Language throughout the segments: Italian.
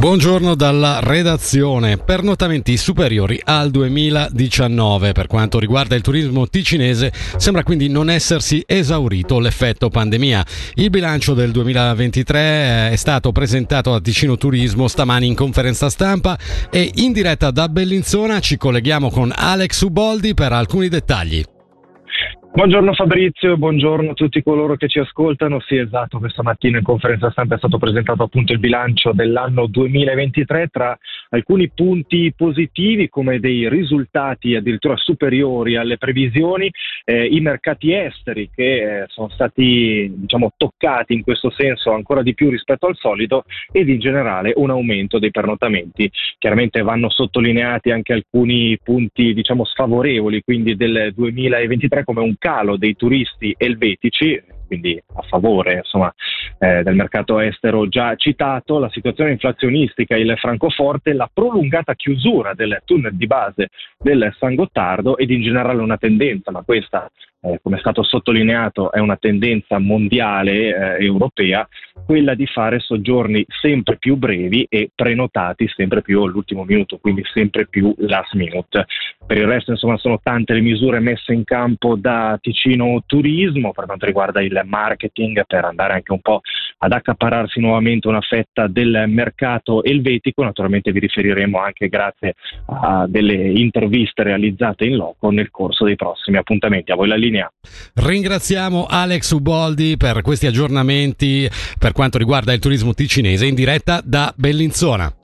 Buongiorno dalla redazione. Pernotamenti superiori al 2019 per quanto riguarda il turismo ticinese sembra quindi non essersi esaurito l'effetto pandemia. Il bilancio del 2023 è stato presentato a Ticino Turismo stamani in conferenza stampa e in diretta da Bellinzona ci colleghiamo con Alex Uboldi per alcuni dettagli. Buongiorno Fabrizio, buongiorno a tutti coloro che ci ascoltano. Sì, esatto, questa mattina in conferenza stampa è stato presentato appunto il bilancio dell'anno 2023 tra alcuni punti positivi come dei risultati addirittura superiori alle previsioni, eh, i mercati esteri che eh, sono stati diciamo toccati in questo senso ancora di più rispetto al solito ed in generale un aumento dei pernotamenti. Chiaramente vanno sottolineati anche alcuni punti diciamo sfavorevoli, quindi del 2023 come un calo dei turisti elvetici, quindi a favore insomma, eh, del mercato estero già citato, la situazione inflazionistica, il francoforte, la prolungata chiusura del tunnel di base del San Gottardo ed in generale una tendenza, ma questa eh, come è stato sottolineato, è una tendenza mondiale eh, europea, quella di fare soggiorni sempre più brevi e prenotati sempre più all'ultimo minuto, quindi sempre più last minute. Per il resto, insomma, sono tante le misure messe in campo da Ticino Turismo per quanto riguarda il marketing, per andare anche un po' ad accapararsi nuovamente una fetta del mercato elvetico. Naturalmente vi riferiremo anche grazie a delle interviste realizzate in loco nel corso dei prossimi appuntamenti. A voi la linea. Ringraziamo Alex Uboldi per questi aggiornamenti per quanto riguarda il turismo ticinese in diretta da Bellinzona.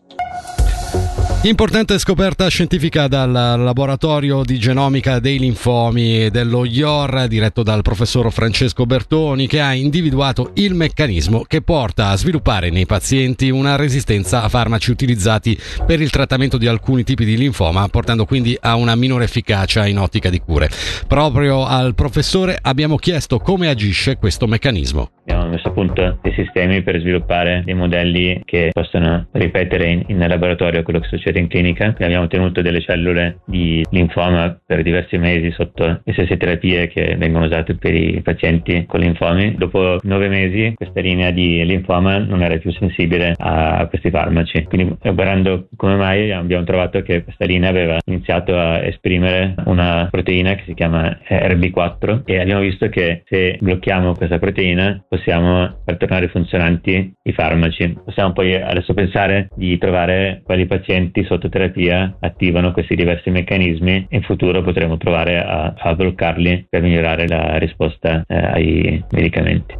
Importante scoperta scientifica dal laboratorio di genomica dei linfomi dello IOR diretto dal professor Francesco Bertoni che ha individuato il meccanismo che porta a sviluppare nei pazienti una resistenza a farmaci utilizzati per il trattamento di alcuni tipi di linfoma portando quindi a una minore efficacia in ottica di cure. Proprio al professore abbiamo chiesto come agisce questo meccanismo. Abbiamo messo a punto dei sistemi per sviluppare dei modelli che possono ripetere in, in laboratorio quello che succede in clinica. Abbiamo tenuto delle cellule di linfoma per diversi mesi sotto le stesse terapie che vengono usate per i pazienti con linfomi. Dopo nove mesi questa linea di linfoma non era più sensibile a questi farmaci. Quindi guardando come mai abbiamo trovato che questa linea aveva iniziato a esprimere una proteina che si chiama RB4 e abbiamo visto che se blocchiamo questa proteina possiamo far tornare funzionanti i farmaci. Possiamo poi adesso pensare di trovare quali pazienti sotto terapia attivano questi diversi meccanismi e in futuro potremo provare a, a bloccarli per migliorare la risposta eh, ai medicamenti.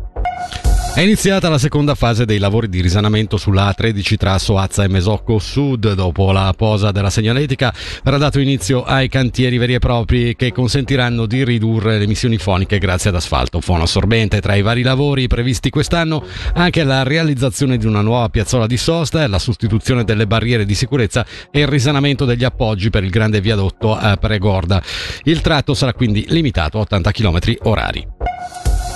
È iniziata la seconda fase dei lavori di risanamento sulla A13 tra Soazza e Mesocco Sud. Dopo la posa della segnaletica verrà dato inizio ai cantieri veri e propri che consentiranno di ridurre le emissioni foniche grazie ad asfalto fonoassorbente. Tra i vari lavori previsti quest'anno anche la realizzazione di una nuova piazzola di sosta, la sostituzione delle barriere di sicurezza e il risanamento degli appoggi per il grande viadotto a Pregorda. Il tratto sarà quindi limitato a 80 km orari.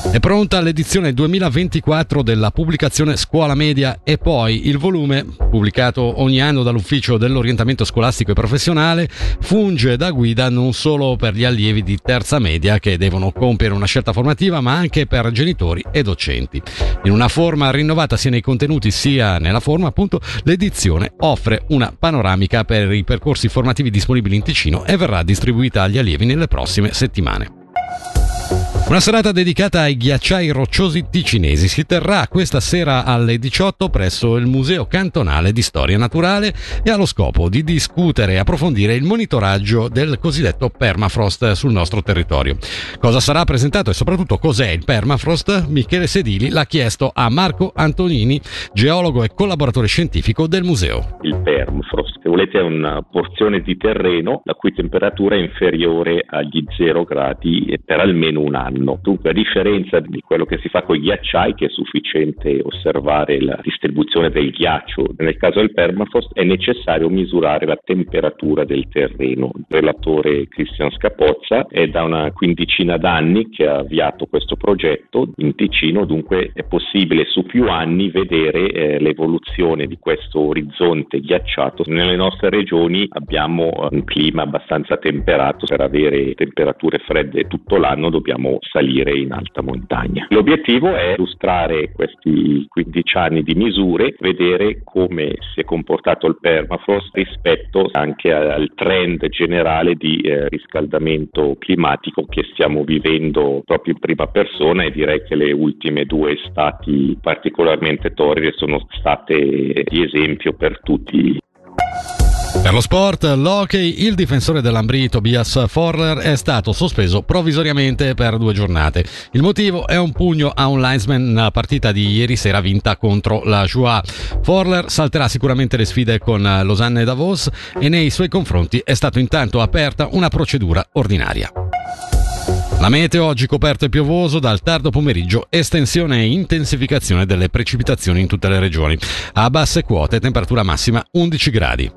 È pronta l'edizione 2024 della pubblicazione Scuola Media e poi il volume, pubblicato ogni anno dall'Ufficio dell'Orientamento Scolastico e Professionale, funge da guida non solo per gli allievi di terza media che devono compiere una scelta formativa, ma anche per genitori e docenti. In una forma rinnovata sia nei contenuti sia nella forma, appunto, l'edizione offre una panoramica per i percorsi formativi disponibili in Ticino e verrà distribuita agli allievi nelle prossime settimane. Una serata dedicata ai ghiacciai rocciosi ticinesi si terrà questa sera alle 18 presso il Museo Cantonale di Storia Naturale e ha lo scopo di discutere e approfondire il monitoraggio del cosiddetto permafrost sul nostro territorio. Cosa sarà presentato e soprattutto cos'è il permafrost? Michele Sedili l'ha chiesto a Marco Antonini, geologo e collaboratore scientifico del museo. Il permafrost, se volete, è una porzione di terreno la cui temperatura è inferiore agli 0 gradi per almeno un anno anno. Dunque, a differenza di quello che si fa con i ghiacciai, che è sufficiente osservare la distribuzione del ghiaccio, nel caso del permafrost è necessario misurare la temperatura del terreno. Il relatore Cristian Scapozza è da una quindicina d'anni che ha avviato questo progetto in Ticino, dunque è possibile su più anni vedere eh, l'evoluzione di questo orizzonte ghiacciato. Nelle nostre regioni abbiamo un clima abbastanza temperato, per avere temperature fredde tutto l'anno dobbiamo salire in alta montagna. L'obiettivo è illustrare questi 15 anni di misure, vedere come si è comportato il permafrost rispetto anche al trend generale di eh, riscaldamento climatico che stiamo vivendo proprio in prima persona e direi che le ultime due estati particolarmente torride sono state di esempio per tutti per lo sport, l'hockey, il difensore dell'Ambrì Tobias Forler è stato sospeso provvisoriamente per due giornate. Il motivo è un pugno a un linesman nella partita di ieri sera vinta contro la Joie. Forler salterà sicuramente le sfide con Lausanne e Davos e nei suoi confronti è stata intanto aperta una procedura ordinaria. La meteo oggi coperto e piovoso dal tardo pomeriggio, estensione e intensificazione delle precipitazioni in tutte le regioni. A basse quote temperatura massima 11 gradi.